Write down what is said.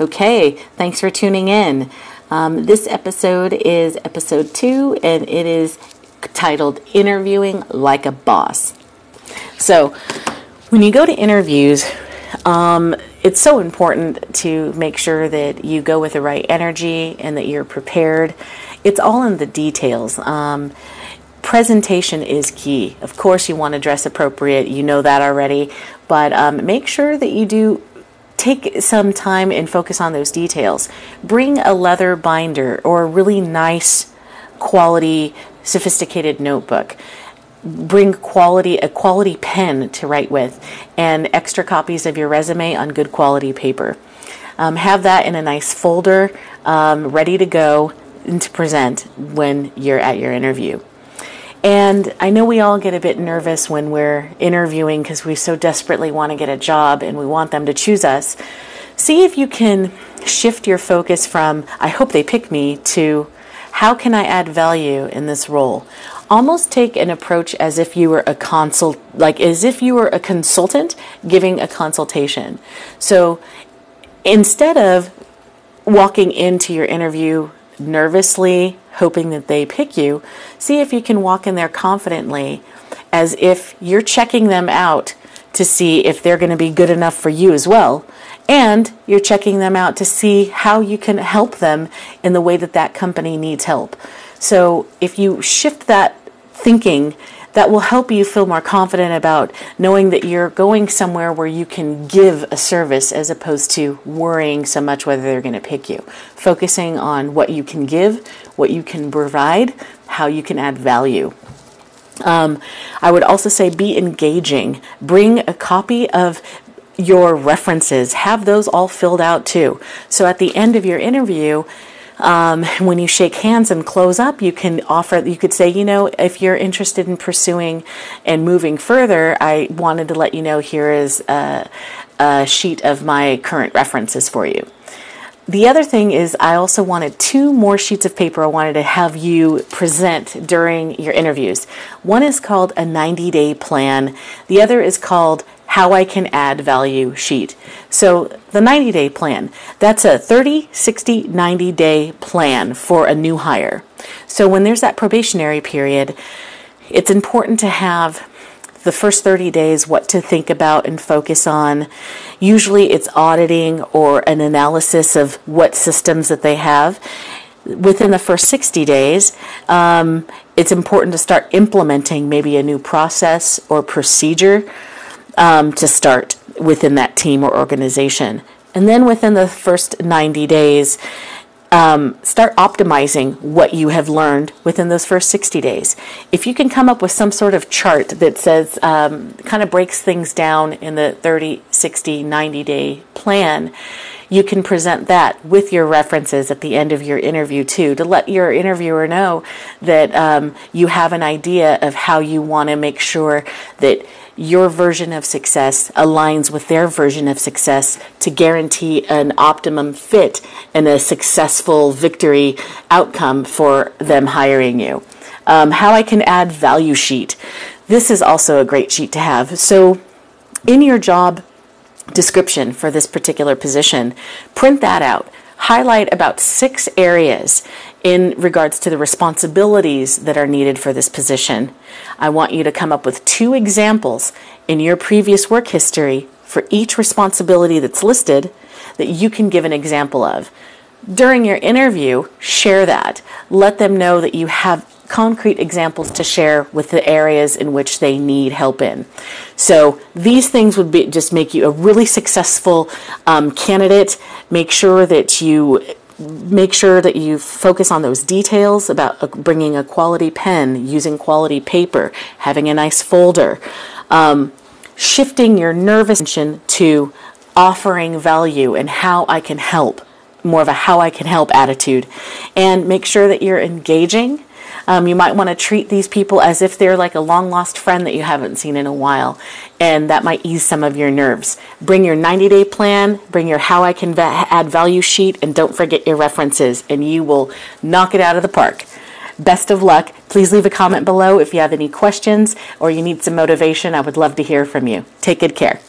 Okay, thanks for tuning in. Um, this episode is episode two, and it is titled Interviewing Like a Boss. So, when you go to interviews, um, it's so important to make sure that you go with the right energy and that you're prepared. It's all in the details. Um, presentation is key. Of course, you want to dress appropriate, you know that already, but um, make sure that you do take some time and focus on those details. Bring a leather binder or a really nice quality sophisticated notebook. Bring quality a quality pen to write with and extra copies of your resume on good quality paper. Um, have that in a nice folder um, ready to go and to present when you're at your interview. And I know we all get a bit nervous when we're interviewing because we so desperately want to get a job and we want them to choose us. See if you can shift your focus from, I hope they pick me, to how can I add value in this role? Almost take an approach as if you were a consult, like as if you were a consultant giving a consultation. So instead of walking into your interview nervously hoping that they pick you, see if you can walk in there confidently as if you're checking them out to see if they're going to be good enough for you as well. And you're checking them out to see how you can help them in the way that that company needs help. So if you shift that thinking that will help you feel more confident about knowing that you're going somewhere where you can give a service as opposed to worrying so much whether they're going to pick you. Focusing on what you can give, what you can provide, how you can add value. Um, I would also say be engaging. Bring a copy of your references. Have those all filled out too. So at the end of your interview, um, when you shake hands and close up, you can offer, you could say, you know, if you're interested in pursuing and moving further, I wanted to let you know here is a, a sheet of my current references for you. The other thing is, I also wanted two more sheets of paper I wanted to have you present during your interviews. One is called a 90 day plan, the other is called how I can add value sheet. So the 90 day plan, that's a 30, 60, 90 day plan for a new hire. So when there's that probationary period, it's important to have the first 30 days what to think about and focus on. Usually it's auditing or an analysis of what systems that they have. Within the first 60 days, um, it's important to start implementing maybe a new process or procedure um, to start within that team or organization. And then within the first 90 days, um, start optimizing what you have learned within those first 60 days. If you can come up with some sort of chart that says, um, kind of breaks things down in the 30, 60, 90 day plan, you can present that with your references at the end of your interview too to let your interviewer know that um, you have an idea of how you want to make sure that your version of success aligns with their version of success to guarantee an optimum fit and a successful victory outcome for them hiring you. Um, how I can add value sheet. This is also a great sheet to have. So, in your job description for this particular position, print that out. Highlight about six areas in regards to the responsibilities that are needed for this position. I want you to come up with two examples in your previous work history for each responsibility that's listed that you can give an example of. During your interview, share that. Let them know that you have concrete examples to share with the areas in which they need help in. So these things would be just make you a really successful um, candidate. Make sure that you make sure that you focus on those details about uh, bringing a quality pen, using quality paper, having a nice folder, um, shifting your nervous attention to offering value and how I can help, more of a how I can help attitude, and make sure that you're engaging um, you might want to treat these people as if they're like a long lost friend that you haven't seen in a while, and that might ease some of your nerves. Bring your 90 day plan, bring your how I can add value sheet, and don't forget your references, and you will knock it out of the park. Best of luck. Please leave a comment below if you have any questions or you need some motivation. I would love to hear from you. Take good care.